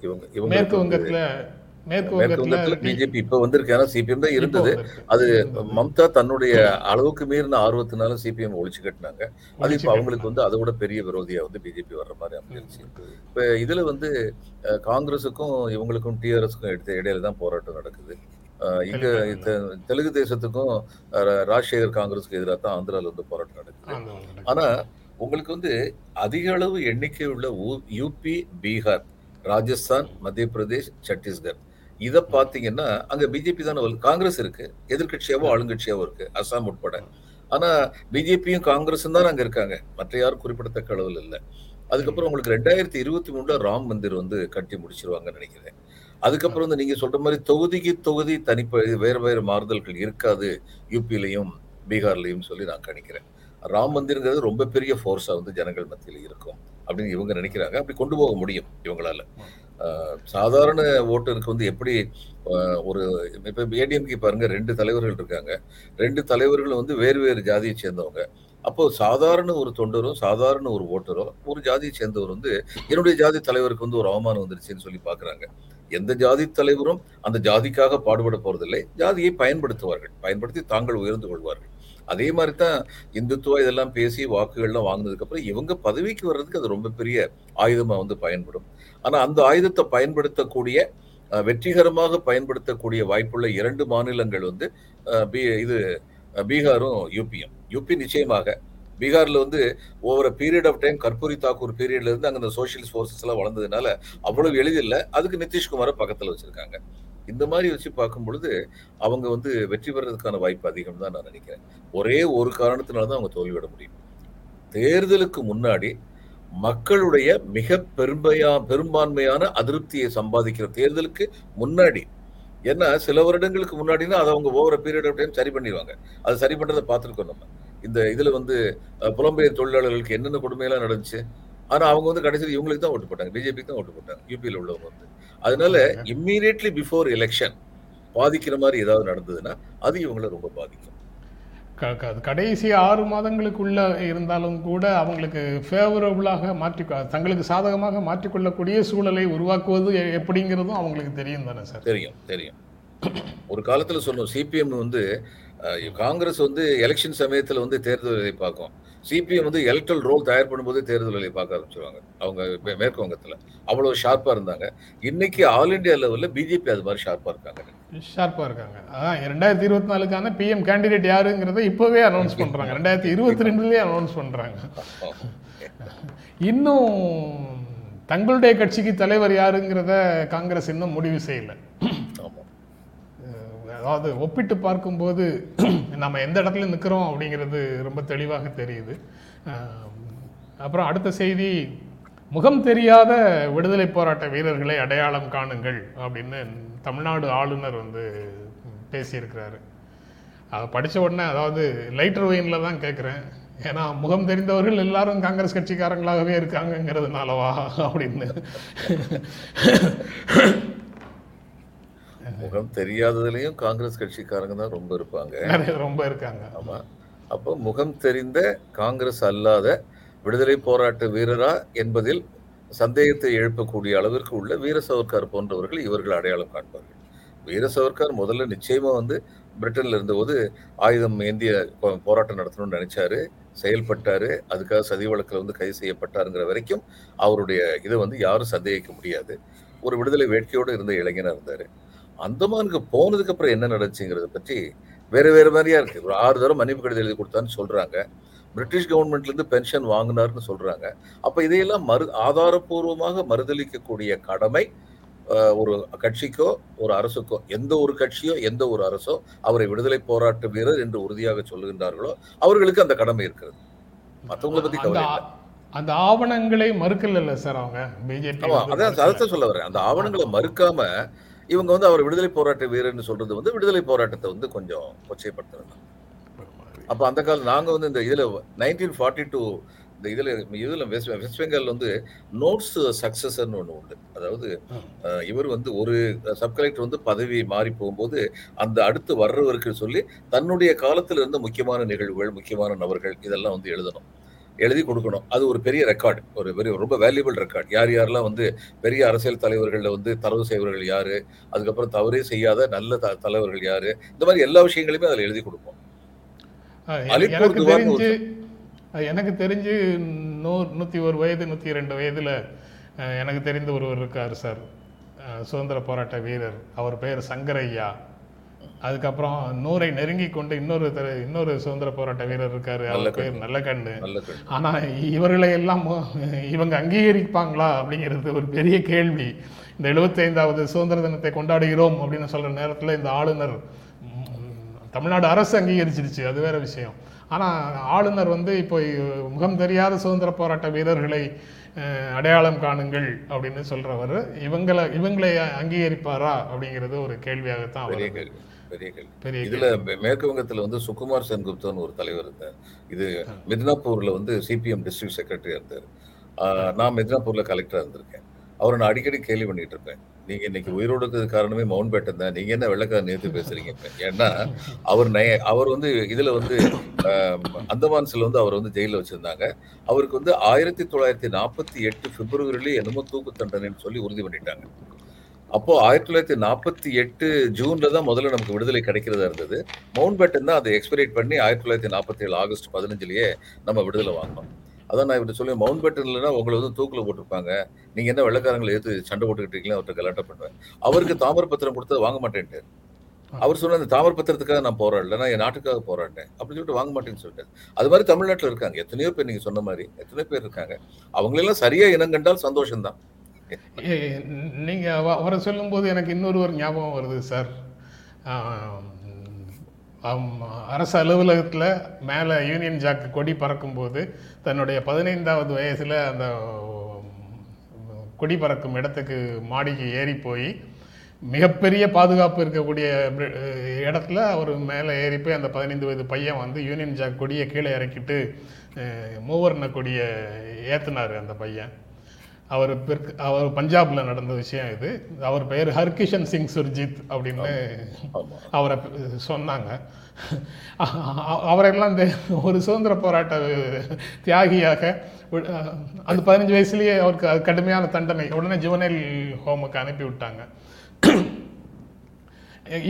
இவங்க இவங்க மேற்கு வங்கத்துல மேற்கு வங்கத்துல பிஜேபி இப்ப வந்திருக்கு. ஏன்னா சிபிஎம் தான் இருந்தது. அது மம்தா தன்னுடைய அளவுக்கு மீறின ஆர்வத்தினால சிபிஎம் ஒழிச்சு கட்டினாங்க. அது இப்ப அவங்களுக்கு வந்து அதை விட பெரிய விரோதியா வந்து பிஜேபி வர்ற மாதிரி அமைஞ்சிருச்சு. இப்ப இதுல வந்து காங்கிரஸுக்கும் இவங்களுக்கும் டிஆர்எஸ்க்கும் எடுத்த இடையில தான் போராட்டம் நடக்குது. இங்க தெலுங்கு தேசத்துக்கும் ராஜசேகர் காங்கிரஸுக்கு எதிராக தான் ஆந்திரால வந்து போராட்டம் நடக்குது. ஆனா உங்களுக்கு வந்து அதிக அளவு எண்ணிக்கை உள்ள யூபி பீகார் ராஜஸ்தான் மத்திய பிரதேஷ் சத்தீஸ்கர் இத பாத்தீங்கன்னா அங்க பிஜேபி தானே. காங்கிரஸ் இருக்கு. எதிர்க்கட்சியாவோ ஆளுங்கட்சியாவோ இருக்கு. அஸ்ஸாம் உட்பட. ஆனா பிஜேபியும் காங்கிரஸும் தான் அங்க இருக்காங்க. மற்ற யாரும் குறிப்பிடத்தக்க அளவில் இல்லை. அதுக்கப்புறம் உங்களுக்கு ரெண்டாயிரத்தி இருபத்தி மூணுல ராம் மந்திர் வந்து கட்டி முடிச்சிருவாங்கன்னு நினைக்கிறேன். அதுக்கப்புறம் வந்து நீங்க சொல்ற மாதிரி தொகுதிக்கு தொகுதி தனிப்ப வேறு வேறு மாறுதல்கள் இருக்காது. யூபிலையும் பீகார்லயும் சொல்லி நான் கணிக்கிறேன். ராம் மந்திர்ங்கிறது ரொம்ப பெரிய ஃபோர்ஸா வந்து ஜனங்கள் மத்தியில் இருக்கும். அப்படின்னு இவங்க நினைக்கிறாங்க. அப்படி கொண்டு போக முடியும் இவங்களால. சாதாரண ஓட்டருக்கு வந்து எப்படி ஒரு இப்போ ஏடிஎம்கே பாருங்க ரெண்டு தலைவர்கள் இருக்காங்க. ரெண்டு தலைவர்களும் வந்து வேறு வேறு ஜாதியை சேர்ந்தவங்க. அப்போ சாதாரண ஒரு தொண்டரோ சாதாரண ஒரு ஓட்டரோ ஒரு ஜாதியை சேர்ந்தவர் வந்து என்னுடைய ஜாதி தலைவருக்கு வந்து ஒரு அவமானம் வந்துருச்சுன்னு சொல்லி பார்க்குறாங்க எந்த ஜாதி தலைவரும் அந்த ஜாதிக்காக பாடுபட போறதில்லை. ஜாதியை பயன்படுத்துவார்கள். பயன்படுத்தி தாங்கள் உயர்ந்து கொள்வார்கள். அதே மாதிரி தான் இந்துத்துவா இதெல்லாம் பேசி வாக்குகள்லாம் வாங்கினதுக்கப்புறம் இவங்க பதவிக்கு வர்றதுக்கு அது ரொம்ப பெரிய ஆயுதமாக வந்து பயன்படும். ஆனால் அந்த ஆயுதத்தை பயன்படுத்தக்கூடிய வெற்றிகரமாக பயன்படுத்தக்கூடிய வாய்ப்புள்ள இரண்டு மாநிலங்கள் வந்து பி- இது பீகாரும் யூபியும். யூபி நிச்சயமாக. பீகாரில் வந்து over period of time Karpoori Thakur பீரியட்ல இருந்து அங்க இந்த ஃபோர்ஸஸ் எல்லாம் வளர்ந்ததுனால அவ்வளவு எளிதில்ல. அதுக்கு நிதிஷ்குமாரை பக்கத்தில் வச்சிருக்காங்க. இந்த மாதிரி வச்சு பார்க்கும் பொழுது அவங்க வந்து வெற்றி பெறதுக்கான வாய்ப்பு அதிகம் தான் நான் நினைக்கிறேன். ஒரே ஒரு காரணத்தினால தான் அவங்க தோல்வியிட முடியும். தேர்தலுக்கு முன்னாடி மக்களுடைய மிக பெரும்பையா பெரும்பான்மையான அதிருப்தியை சம்பாதிக்கிற தேர்தலுக்கு முன்னாடி ஏன்னா சில வருடங்களுக்கு முன்னாடினா அதை அவங்க ஓவர பீரியட் ஆஃப் டைம் சரி பண்ணிடுவாங்க. அது சரி பண்ணுறதை பார்த்துருக்கோம் நம்ம. இந்த இதில் வந்து புலம்பெயர் தொழிலாளர்களுக்கு என்னென்ன கொடுமையெல்லாம் நடந்துச்சு? ஆனால் அவங்க வந்து கடைசியில் இவங்களுக்கு தான் ஓட்டு போட்டாங்க. பிஜேபிக்கு தான் ஓட்டு போட்டாங்க. யூபியில் உள்ளவங்க வந்து. அதனால இம்மீடியட்லி பிஃபோர் எலெக்ஷன் பாதிக்கிற மாதிரி ஏதாவது நடந்ததுன்னா அது இவங்களை ரொம்ப பாதிக்கும். கடைசி ஆறு மாதங்களுக்குள்ள இருந்தாலும் கூட அவங்களுக்கு ஃபேவரபுளாக மாற்றி தங்களுக்கு சாதகமாக மாற்றிக்கொள்ளக்கூடிய சூழலை உருவாக்குவது எப்படிங்கிறதும் அவங்களுக்கு தெரியும் தானே சார்? தெரியும் தெரியும். ஒரு காலத்துல சொன்னோம் சிபிஎம் வந்து காங்கிரஸ் வந்து எலெக்ஷன் சமயத்துல வந்து தேர்தல் பார்க்கும். சிபிஎம் வந்து எலக்ட்ரல் ரோல் தயார் பண்ணும்போதே தேர்தல் வேலையை பார்க்க ஆரம்பிச்சிருவாங்க. அவங்க மேற்கு வங்கத்துல. அவ்வளவு ஷார்ப்பா இருந்தாங்க. இன்னைக்கு ஆல் இந்தியா லெவல்ல பிஜேபி அது மாதிரி ஷார்ப்பா இருக்காங்க. ஷார்ப்பாக இருக்காங்க. அதான் ரெண்டாயிரத்தி இருபத்தி நாலுக்கான பிஎம் கேண்டிடேட் யாருங்கிறத இப்போவே அனௌன்ஸ் பண்ணுறாங்க ரெண்டாயிரத்தி இருபத்தி ரெண்டுலேயே அனௌன்ஸ் பண்ணுறாங்க இன்னும் தங்களுடைய கட்சிக்கு தலைவர் யாருங்கிறத காங்கிரஸ் இன்னும் முடிவு செய்யலை. அதாவது ஒப்பிட்டு பார்க்கும்போது நம்ம எந்த இடத்துல நிற்கிறோம் அப்படிங்கிறது ரொம்ப தெளிவாக தெரியுது. அப்புறம் அடுத்த செய்தி முகம் தெரியாத விடுதலை போராட்ட வீரர்களை அடையாளம் காணுங்கள் அப்படின்னு தமிழ்நாடு ஆளுநர் வந்து பேசியிருக்கிறாரு. அதை படித்த உடனே அதாவது லைட்டர் வெயினில் தான் கேட்குறேன் ஏன்னா முகம் தெரிந்தவர்கள் எல்லாரும் காங்கிரஸ் கட்சிக்காரங்களாகவே இருக்காங்கங்கிறதுனாலவா அப்படின்னு. முகம் தெரியாததுலயும் காங்கிரஸ் கட்சிக்காரங்க தான் ரொம்ப இருப்பாங்க. ரொம்ப இருக்காங்க. ஆமா. அப்போ முகம் தெரிந்த காங்கிரஸ் அல்லாத விடுதலை போராட்ட வீரரா என்பதில் சந்தேகத்தை எழுப்பக்கூடிய அளவிற்கு உள்ள வீர சவர்கார் போன்றவர்கள் இவர்கள் அடையாளம் காண்பார்கள். வீர சவர்கார் முதல்ல நிச்சயமா வந்து பிரிட்டன்ல இருந்தபோது ஆயுதம் ஏந்திய போராட்டம் நடத்தணும்னு நினைச்சாரு. செயல்பட்டாரு. அதுக்காக சதி வழக்கில் வந்து கைது செய்யப்பட்டாருங்கிற வரைக்கும் அவருடைய இதை வந்து யாரும் சந்தேகிக்க முடியாது. ஒரு விடுதலை வேட்கையோடு இருந்த இளைஞனா இருந்தாரு. அந்தமானுக்கு போனதுக்கு அப்புறம் என்ன நடந்துச்சுங்கிறத பற்றி வேற வேற மாதிரியா இருக்கு. ஒரு ஆறு தடவை மன்னிப்பு கடிதம் எழுதி கொடுத்தான்னு சொல்றாங்க. பிரிட்டிஷ் கவர்மெண்ட்ல இருந்து பென்ஷன் வாங்கினார்னு சொல்றாங்க. அப்ப இதையெல்லாம் மறு ஆதாரபூர்வமாக மறுதளிக்கக்கூடிய கடமை ஒரு கட்சிக்கோ ஒரு அரசுக்கோ எந்த ஒரு கட்சியோ எந்த ஒரு அரசோ அவரை விடுதலை போராட்ட வீரர் என்று உறுதியாக சொல்லுகின்றார்களோ அவர்களுக்கு அந்த கடமை இருக்கிறது. மத்தவங்களை பத்தி அந்த கவலை அந்த ஆவணங்களை மறுக்கல சார் அவங்க? பிஜேபி அதான் சொல்ல வரேன். அந்த ஆவணங்களை மறுக்காம இவங்க வந்து அவர் விடுதலை போராட்ட வீரர்னு சொல்றது வந்து விடுதலை போராட்டத்தை வந்து கொஞ்சம் கொச்சைப்படுத்துறது அப்ப அந்த காலம் நாங்க வந்து இந்த இதுல நைன்டீன் ஃபார்ட்டி டூ இந்த இதுல இதுல வெஸ்ட் வெஸ்ட் பெங்கால் வந்து நோட்ஸ் சக்சஸர்னு ஒண்ணு உண்டு. அதாவது இவர் வந்து ஒரு சப் கலெக்டர் வந்து பதவி மாறி போகும்போது அந்த அடுத்து வர்றவருக்கு சொல்லி தன்னுடைய காலத்துல இருந்த முக்கியமான நிகழ்வுகள் முக்கியமான நபர்கள் இதெல்லாம் வந்து எழுதணும். எழுதி கொடுக்கணும். அது ஒரு பெரிய ரெக்கார்டு ஒரு பெரிய ரொம்ப வேல்யூபிள் ரெக்கார்ட் யார் யாரெல்லாம் வந்து பெரிய அரசியல் தலைவர்களில் வந்து தரவு செய்வர்கள் யாரு? அதுக்கப்புறம் தவறே செய்யாத நல்ல த- தலைவர்கள் யாரு? இந்த மாதிரி எல்லா விஷயங்களையுமே அதில் எழுதி கொடுப்போம். எனக்கு தெரிஞ்சு எனக்கு தெரிஞ்சு நூ நூற்றி ஒரு வயது நூற்றி ரெண்டு வயதில் எனக்கு தெரிந்த ஒருவர் இருக்கார் சார். சுதந்திர போராட்ட வீரர். அவர் பெயர் சங்கரையா அதுக்கப்புறம் நூறை நெருங்கி கொண்டு இன்னொரு இன்னொரு சுதந்திர போராட்ட வீரர் இருக்காரு. அவர். பேர் நல்ல கண் ஆனா இவர்களை எல்லாம் இவங்க அங்கீகரிப்பாங்களா அப்படிங்கிறது ஒரு பெரிய கேள்வி. இந்த எழுபத்தைந்தாவது சுதந்திர தினத்தை கொண்டாடுகிறோம் அப்படின்னு சொல்ற நேரத்துல இந்த ஆளுநர் தமிழ்நாடு அரசு அங்கீகரிச்சிருச்சு. அது வேற விஷயம். ஆனா ஆளுநர் வந்து இப்போ முகம் தெரியாத சுதந்திர போராட்ட வீரர்களை அஹ், அடையாளம் காணுங்கள் அப்படின்னு சொல்றவர். இவங்களை இவங்களை அங்கீகரிப்பாரா அப்படிங்கிறது ஒரு கேள்வியாகத்தான். கேள்வி. பெரிய கேள்வி. இதுல மேற்கு வங்கத்துல வந்து சுகுமார் சென்குப்தான்னு ஒரு தலைவர் இருந்தார். இது மித்னாப்பூர்ல வந்து சிபிஎம் டிஸ்ட்ரிக்ட் செக்ரட்டரியா இருந்தார். நான் மித்னாப்பூர்ல கலெக்டரா இருந்திருக்கேன். அவரை நான் அடிக்கடி கேள்வி பண்ணிட்டு இருப்பேன். நீங்க இன்னைக்கு உயிரோடு இருக்கிறது காரணமே மவுண்ட் பேட்டன் தான். நீங்க என்ன வெள்ளக்கார நேத்து பேசுறீங்க? ஏன்னா அவர் நய- அவர் வந்து இதுல வந்து அந்தமான்ஸ்ல வந்து அவர் வந்து ஜெயில வச்சிருந்தாங்க. அவருக்கு வந்து ஆயிரத்தி தொள்ளாயிரத்தி நாற்பத்தி எட்டு பிப்ரவரியில என்னமோ தூக்கு தண்டனைன்னு சொல்லி உறுதி பண்ணிட்டாங்க. அப்போ ஆயிரத்தி தொள்ளாயிரத்தி நாற்பத்தி எட்டு ஜூன்ல தான் முதல்ல நமக்கு விடுதலை கிடைக்கிறதா இருந்தது. மவுண்ட் பேட்டன் தான் அதை எக்ஸ்பிரேட் பண்ணி ஆயிரத்தி தொள்ளாயிரத்தி நாற்பத்தி ஏழு ஆகஸ்ட் பதினஞ்சுலயே நம்ம விடுதலை வாங்கினோம். அதான் நான் இவர்கிட்ட சொல்லி மவுண்ட் பேட்டன் இல்லைன்னா உங்களை வந்து தூக்கில் போட்டிருப்பாங்க. நீங்க என்ன வெள்ளக்காரங்களை எடுத்து சண்டை போட்டுக்கிட்டு இருக்கீங்களா? அவர்கிட்ட கலாட்டம் பண்ணுவேன். அவருக்கு தாமர பத்திரம் கொடுத்தா வாங்க மாட்டேன்ட்டு அவர் சொன்ன அந்த தாமர பத்திரத்துக்காக நான் போராடல நான் என் நாட்டுக்காக போராடினேன் அப்படின்னு சொல்லிட்டு வாங்க மாட்டேன்னு சொல்லிட்டேன் அது மாதிரி தமிழ்நாட்டில் இருக்காங்க. எத்தனையோ பேர் நீங்க சொன்ன மாதிரி எத்தனையோ பேர் இருக்காங்க. அவங்களெல்லாம் சரியா இனம் கண்டால் சந்தோஷம்தான். நீங்கள் வர அவரை சொல்லும்போது எனக்கு இன்னொரு ஒரு ஞாபகம் வருது சார் அரசு அலுவலகத்தில் மேலே யூனியன் ஜாக் கொடி பறக்கும்போது தன்னுடைய பதினைந்தாவது வயசில் அந்த கொடி பறக்கும் இடத்துக்கு மாடிக்கு ஏறி போய் மிகப்பெரிய பாதுகாப்பு இருக்கக்கூடிய இடத்துல அவர் மேலே ஏறி போய் அந்த பதினைந்து வயது பையன் வந்து யூனியன் ஜாக் கொடியை கீழே இறக்கிட்டு மூவர்ண கொடியை ஏற்றினார் அந்த பையன். அவர் பிற்கு அவர் பஞ்சாப்ல நடந்த விஷயம் இது. அவர் பெயர் ஹர்கிஷன் சிங் சுர்ஜித் அப்படின்னு அவரை சொன்னாங்க. அவரெல்லாம் இந்த ஒரு சுதந்திர போராட்ட தியாகியாக அந்த பதினஞ்சு வயசுலயே அவருக்கு அது கடுமையான தண்டனை உடனே ஜுவனல் ஹோமுக்கு அனுப்பி விட்டாங்க.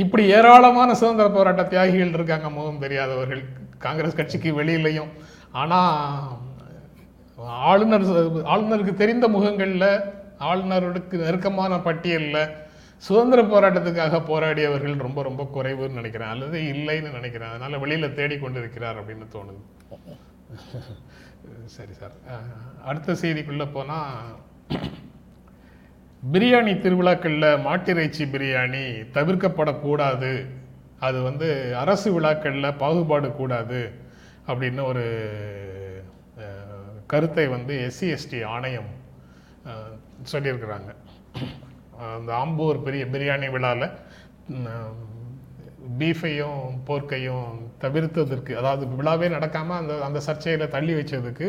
இப்படி ஏராளமான சுதந்திர போராட்ட தியாகிகள் இருக்காங்க முகம் தெரியாதவர்கள். காங்கிரஸ் கட்சிக்கு வெளியிலையும். ஆனா ஆளுநர் ஆளுநருக்கு தெரிந்த முகங்களில் ஆளுநருக்கு நெருக்கமான பட்டியலில் சுதந்திர போராட்டத்துக்காக போராடியவர்கள் ரொம்ப ரொம்ப குறைவுன்னு நினைக்கிறேன். அல்லது இல்லைன்னு நினைக்கிறேன். அதனால் வெளியில் தேடிக்கொண்டிருக்கிறார் அப்படின்னு தோணுது. சரி சார். அடுத்த செய்திக்குள்ளே போனால் பிரியாணி திருவிழாக்களில் மாட்டிறைச்சி பிரியாணி தவிர்க்கப்படக்கூடாது. அது வந்து அரசு விழாக்களில் பாகுபாடு கூடாது அப்படின்னு ஒரு கருத்தை வந்து எஸ்சி எஸ்டி ஆணையம் சொல்லியிருக்கிறாங்க. அந்த ஆம்பூர் பெரிய பிரியாணி விழாவில் பீஃபையும் போர்க்கையும் தவிர்த்ததற்கு அதாவது விழாவே நடக்காமல் அந்த அந்த சர்ச்சையில் தள்ளி வச்சதுக்கு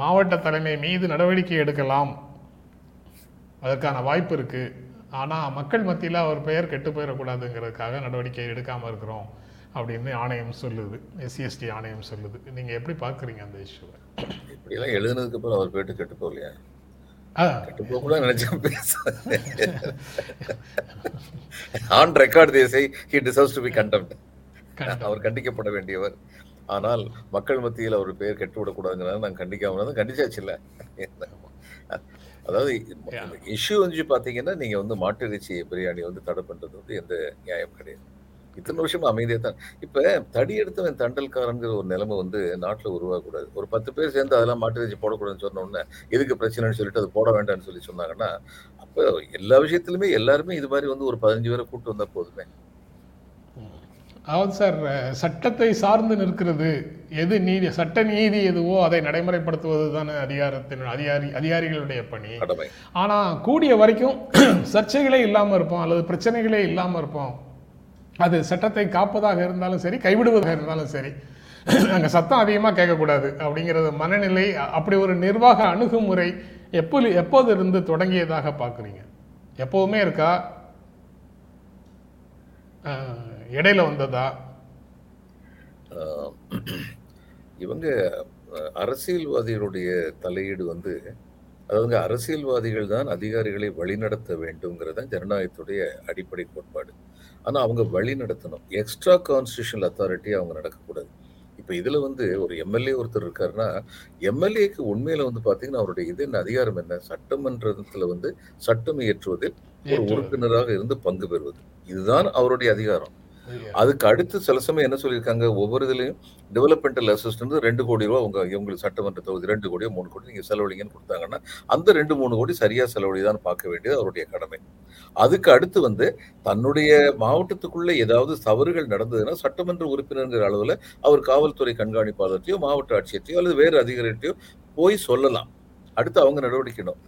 மாவட்ட தலைமை மீது நடவடிக்கை எடுக்கலாம். அதற்கான வாய்ப்பு இருக்குது ஆனால் மக்கள் மத்தியில் அவர் பெயர் கெட்டு போயிடக்கூடாதுங்கிறதுக்காக நடவடிக்கை எடுக்காமல் இருக்கிறோம் அப்படின்னு ஆணையம் சொல்லுது. எஸ்சிஎஸ்டி ஆணையம் சொல்லுது. நீங்கள் எப்படி பார்க்குறீங்க அந்த இஷ்யூவை? இப்படியெல்லாம் எழுதுனதுக்கு அப்புறம் அவர் பேட்டு கெட்டு போகலையா? கெட்டு போக கூட நினைச்சேன் பேச on record Desai he deserves to be condemned அவர் கண்டிக்கப்பட வேண்டியவர். ஆனால் மக்கள் மத்தியில் அவர் பெயர் கெட்டு விடக்கூடாதுங்கிறத நான் கண்டிக்காம கண்டிச்சாச்சு இல்ல. அதாவது இஷ்யூ வந்து பாத்தீங்கன்னா நீங்க வந்து மாட்டு இறைச்சி பிரியாணி வந்து தடை பண்றது வந்து எந்த நியாயம் கிடையாது. இத்தனை வருஷம் அமைதியா தான். இப்ப தடி எடுத்தவன் தண்டல்காரங்கிற ஒரு நிலைமை வந்து நாட்டுல உருவாகக்கூடாது. ஒரு பத்து பேர் சேர்ந்து அதெல்லாம் மாட்டு இறைச்சி போடக்கூடாதுன்னு சொன்ன உடனே எதுக்கு பிரச்சனைன்னு சொல்லிட்டு அது போட வேண்டாம்னு சொல்லி சொன்னாங்கன்னா அப்ப எல்லா விஷயத்திலுமே எல்லாருமே இது மாதிரி வந்து ஒரு பதினஞ்சு பேரை கூட்டு வந்தா போதுமே? அதாவது சார். சட்டத்தை சார்ந்து நிற்கிறது எது நீதி சட்ட நீதி எதுவோ அதை நடைமுறைப்படுத்துவது தானே அதிகாரத்தின் அதிகாரி அதிகாரிகளுடைய பணி. கடமை. ஆனா கூடிய வரைக்கும் சர்ச்சைகளே இல்லாம இருப்போம் அல்லது பிரச்சனைகளே இல்லாம இருப்போம். அது சட்டத்தை காப்பதாக இருந்தாலும் சரி கைவிடுவதாக இருந்தாலும் சரி அங்கே சத்தம் அதிகமாக கேட்கக்கூடாது அப்படிங்கிறது மனநிலை அப்படி ஒரு நிர்வாக அணுகுமுறை எப்போ எப்போது இருந்து தொடங்கியதாக பார்க்குறீங்க? எப்போவுமே இருக்கா? இடையில வந்ததா? இவங்க அரசியல்வாதிகளுடைய தலையீடு வந்து அதாவது அரசியல்வாதிகள் தான் அதிகாரிகளை வழிநடத்த வேண்டும்ங்கிறது ஜனநாயகத்துடைய அடிப்படை கோட்பாடு. ஆனா அவங்க வழி நடத்தணும். எக்ஸ்ட்ரா கான்ஸ்டியூஷனல் அத்தாரிட்டி அவங்க நடக்கக்கூடாது. இப்போ இதுல வந்து ஒரு எம்எல்ஏ ஒருத்தர் இருக்காருன்னா எம்எல்ஏக்கு உண்மையில வந்து பாத்தீங்கன்னா அவருடைய இது என்ன அதிகாரம் என்ன? சட்டமன்றத்துல வந்து சட்டம் இயற்றுவதில் ஒரு. உறுப்பினராக இருந்து பங்கு பெறுவது. இதுதான் அவருடைய அதிகாரம். அதுக்கு அடுத்து சில சமயம் என்ன சொல்லியிருக்காங்க? ஒவ்வொரு இதுலையும் டெவலப்மெண்டல் அசிஸ்டன்ஸ் ரெண்டு கோடி ரூபா உங்க இவங்களுக்கு சட்டமன்ற தொகுதி ரெண்டு கோடியோ மூணு கோடி நீங்க செலவழிங்கன்னு கொடுத்தாங்கன்னா அந்த ரெண்டு மூணு கோடி சரியா செலவழிதான் பார்க்க வேண்டியது அவருடைய கடமை. அதுக்கு அடுத்து வந்து தன்னுடைய மாவட்டத்துக்குள்ள ஏதாவது தவறுகள் நடந்ததுன்னா சட்டமன்ற உறுப்பினர்ங்கிற அளவில் அவர் காவல்துறை கண்காணிப்பாளர்கிட்டயோ மாவட்ட ஆட்சியத்தையோ அல்லது வேறு அதிகாரிகிட்டயோ போய் சொல்லலாம். அடுத்து அவங்க நடவடிக்கணும்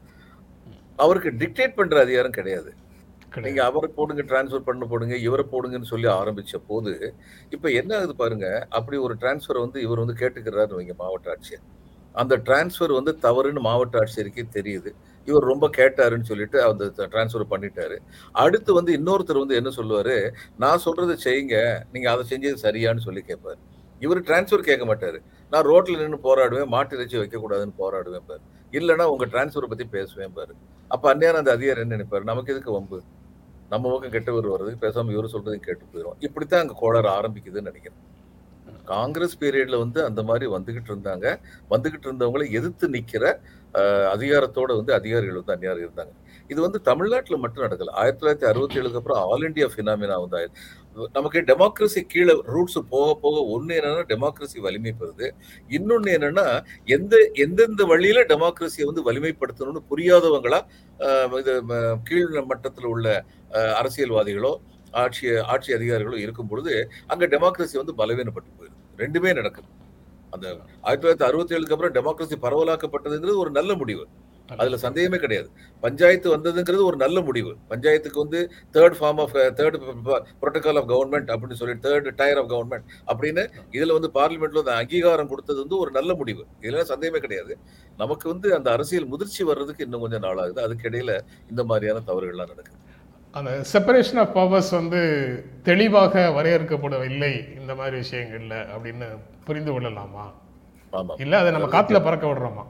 அவருக்கு டிக்டேட் பண்ற அதிகாரம் கிடையாது. நீங்க அவரை போடுங்க டிரான்ஸ்ஃபர் பண்ண போடுங்க இவரை போடுங்கன்னு சொல்லி ஆரம்பிச்ச போது இப்ப என்ன ஆகுது பாருங்க அப்படி ஒரு டிரான்ஸ்ஃபர் வந்து இவர் வந்து கேட்டுக்கிறாரு வைங்க மாவட்ட ஆட்சியர். அந்த டிரான்ஸ்ஃபர் வந்து தவறுன்னு மாவட்ட ஆட்சியருக்கே தெரியுது. இவர் ரொம்ப கேட்டாருன்னு சொல்லிட்டு அந்த டிரான்ஸ்ஃபர் பண்ணிட்டாரு. அடுத்து வந்து இன்னொருத்தர் வந்து என்ன சொல்லுவாரு நான் சொல்றதை செய்யுங்க நீங்க அதை செஞ்சது சரியான்னு சொல்லி கேட்பாரு இவர் டிரான்ஸ்ஃபர் கேட்க மாட்டாரு. நான் ரோட்ல நின்று போராடுவேன் மாட்டு இறைச்சி வைக்கக்கூடாதுன்னு போராடுவேன் பாரு. இல்லைன்னா உங்க டிரான்ஸ்ஃபரை பத்தி பேசுவேன் பாரு. அப்ப அந்நேரம் அந்த அதிகாரி என்ன நினைப்பாரு? நமக்கு எதுக்கு வம்பு? நம்ம பக்கம் கெட்டவர் வர்றதுக்கு பேசாமல் இவர் சொல்றதையும் கேட்டு போயிடும் இப்படித்தான் அங்க கோளாறு ஆரம்பிக்குதுன்னு நினைக்கிறேன். காங்கிரஸ் பீரியட்ல வந்து அந்த மாதிரி வந்துகிட்டு இருந்தாங்க. வந்துகிட்டு இருந்தவங்களை எதிர்த்து நிற்கிற அதிகாரத்தோட வந்து அதிகாரிகள் வந்து அந்நியார் இருந்தாங்க. இது வந்து தமிழ்நாட்டில் மட்டும் நடக்கல. ஆயிரத்தி தொள்ளாயிரத்தி அறுபத்தி ஏழுக்கு அப்புறம் ஆல் இந்தியா ஃபினாமினா வந்து நமக்கு டெமோக்ரஸி கீழே ரூட்ஸ் போக போக ஒன்று என்னன்னா டெமோக்ரஸி வலிமை பெறுது. இன்னொன்னு என்னன்னா எந்த எந்தெந்த வழியில டெமோக்ரஸியை வந்து வலிமைப்படுத்தணும்னு புரியாதவங்களா இது கீழ் மட்டத்தில் உள்ள அரசியல்வாதிகளோ ஆட்சி ஆட்சி அதிகாரிகளும் இருக்கும் பொழுது அங்கே டெமோக்ரஸி வந்து பலவீனப்பட்டு போயிடுது ரெண்டுமே நடக்குது. அந்த ஆயிரத்தி தொள்ளாயிரத்தி அறுபத்தி ஏழுக்கு அப்புறம் டெமோக்ரஸி பரவலாக்கப்பட்டதுங்கிறது ஒரு நல்ல முடிவு. அதுல சந்தேகமே கிடையாது. பஞ்சாயத்து வந்ததுங்கிறது ஒரு நல்ல முடிவு. பஞ்சாயத்துக்கு வந்து third form of third protocol of government அப்படின்னு சொல்லி தேர்ட் டயர் ஆஃப் கவர்மெண்ட் அப்படின்னு இதுல வந்து பார்லிமெண்ட்ல அந்த அங்கீகாரம் கொடுத்தது வந்து ஒரு நல்ல முடிவு. இதுல சந்தேகமே கிடையாது. நமக்கு வந்து அந்த அரசியல் முதிர்ச்சி வர்றதுக்கு இன்னும் கொஞ்சம் நாளாகுது. அதுக்கிடையில அதுக்கு இந்த மாதிரியான தவறுகள்லாம் நடக்குது. அந்த செப்பரேஷன் ஆஃப் பவர்ஸ் வந்து தெளிவாக வரையறுக்கப்படவில்லை இந்த மாதிரி விஷயங்கள்ல அப்படின்னு புரிந்து கொள்ளலாமா? இல்ல அதை நம்ம காத்துல பறக்க விடுறோமா?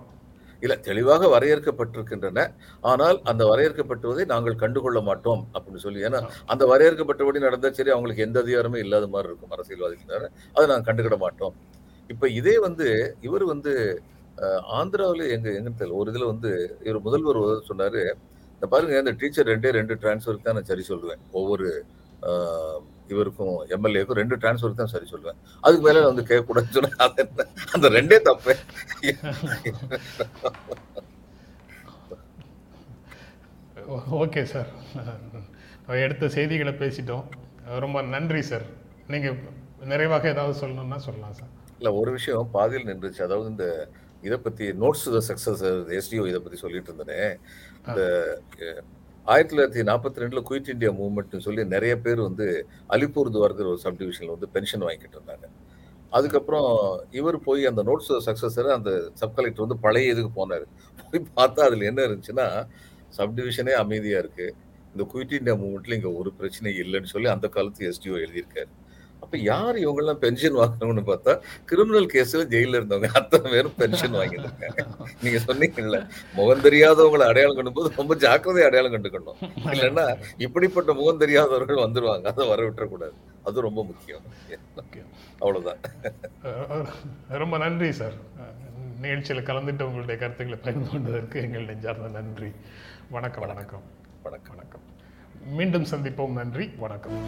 இல்ல தெளிவாக வரையறுக்கப்பட்டிருக்கின்றன. ஆனால் அந்த வரையறுக்கப்பட்டுவதை நாங்கள் கண்டுகொள்ள மாட்டோம் அப்படின்னு சொல்லி. ஏன்னா அந்த வரையறுக்கப்பட்டபடி நடந்தா சரி அவங்களுக்கு எந்த அதிகாரமே இல்லாத மாதிரி இருக்கும் அரசியல்வாதிகள் அதை நாங்கள் கண்டுக்கிட மாட்டோம். இப்ப இதே வந்து இவர் வந்து ஆந்திராவுல எங்க எங்கன்னு தெரியல ஒரு இதுல வந்து இவர் முதல்வர் சொன்னாரு இந்த பாருங்க இந்த டீச்சர் ரெண்டே ரெண்டு டிரான்ஸ்ஃபருக்கு தான் நான் சரி சொல்லுவேன். ஒவ்வொரு இவருக்கும் எம்எல்ஏக்கும் ரெண்டு டிரான்ஸ்ஃபருக்கு தான் சரி சொல்லுவேன். அதுக்கு மேல வந்து கேட்கக்கூடாதுன்னு சொன்னேன்? அந்த ரெண்டே தப்பு. Okay sir. எடுத்த செய்திகளை பேசிட்டோம். ரொம்ப நன்றி சார். நீங்க நிறைவாக ஏதாவது சொல்லணும்னா சொல்லலாம் சார். இல்ல ஒரு விஷயம் பாதியில் நின்றுச்சு. அதாவது இந்த இதை பத்தி நோட்ஸ் த சக்சஸ் எஸ்டிஓ இதை பத்தி சொல்லிட்டு இருந்தேனே. இந்த ஆயிரத்தி தொள்ளாயிரத்தி நாற்பத்தி ரெண்டில் குயிட் இந்தியா மூவ்மெண்ட்னு சொல்லி நிறைய பேர் வந்து அலிப்பூர் ஒரு சப் டிவிஷனில் வந்து பென்ஷன் வாங்கிட்டு இருந்தாங்க. அதுக்கப்புறம் இவர் போய் அந்த நோட்ஸ் சக்ஸஸர் அந்த சப் கலெக்டர் வந்து பழைய இதுக்கு போனார். போய் பார்த்தா அதில் என்ன இருந்துச்சுன்னா சப் டிவிஷனே அமைதியாக இருக்குது இந்த குயிட் இந்தியா மூவ்மெண்ட்டில் இங்கே ஒரு பிரச்சனை இல்லைன்னு சொல்லி அந்த காலத்து எஸ்டிஓ எழுதியிருக்காரு. அப்ப யார் இவங்கெல்லாம் பென்ஷன் வாங்குறவங்கன்னு பார்த்தா கிரிமினல் கேஸ்ல ஜெயில இருந்தவங்க அத்தனை பேரும் பென்ஷன் வாங்கியிருக்காங்க. நீங்க சொன்னீங்கல்ல முகம் தெரியாதவங்களை அடையாளம் கண்டும் போது ரொம்ப ஜாக்கிரதை அடையாளம் கண்டுக்கணும். இல்லைன்னா இப்படிப்பட்ட முகம் தெரியாதவர்கள் வந்துருவாங்க. அதை வர விட்டுறக்கூடாது அது ரொம்ப முக்கியம். ஓகே அவ்வளவுதான். ரொம்ப நன்றி சார். நிகழ்ச்சியில் கலந்துட்டு உங்களுடைய கருத்துக்களை பகிர்ந்து கொண்டதற்கு எங்கள் நெஞ்சார்ந்த நன்றி. வணக்கம் வணக்கம். வணக்கம். வணக்கம். மீண்டும் சந்திப்போம். நன்றி வணக்கம்.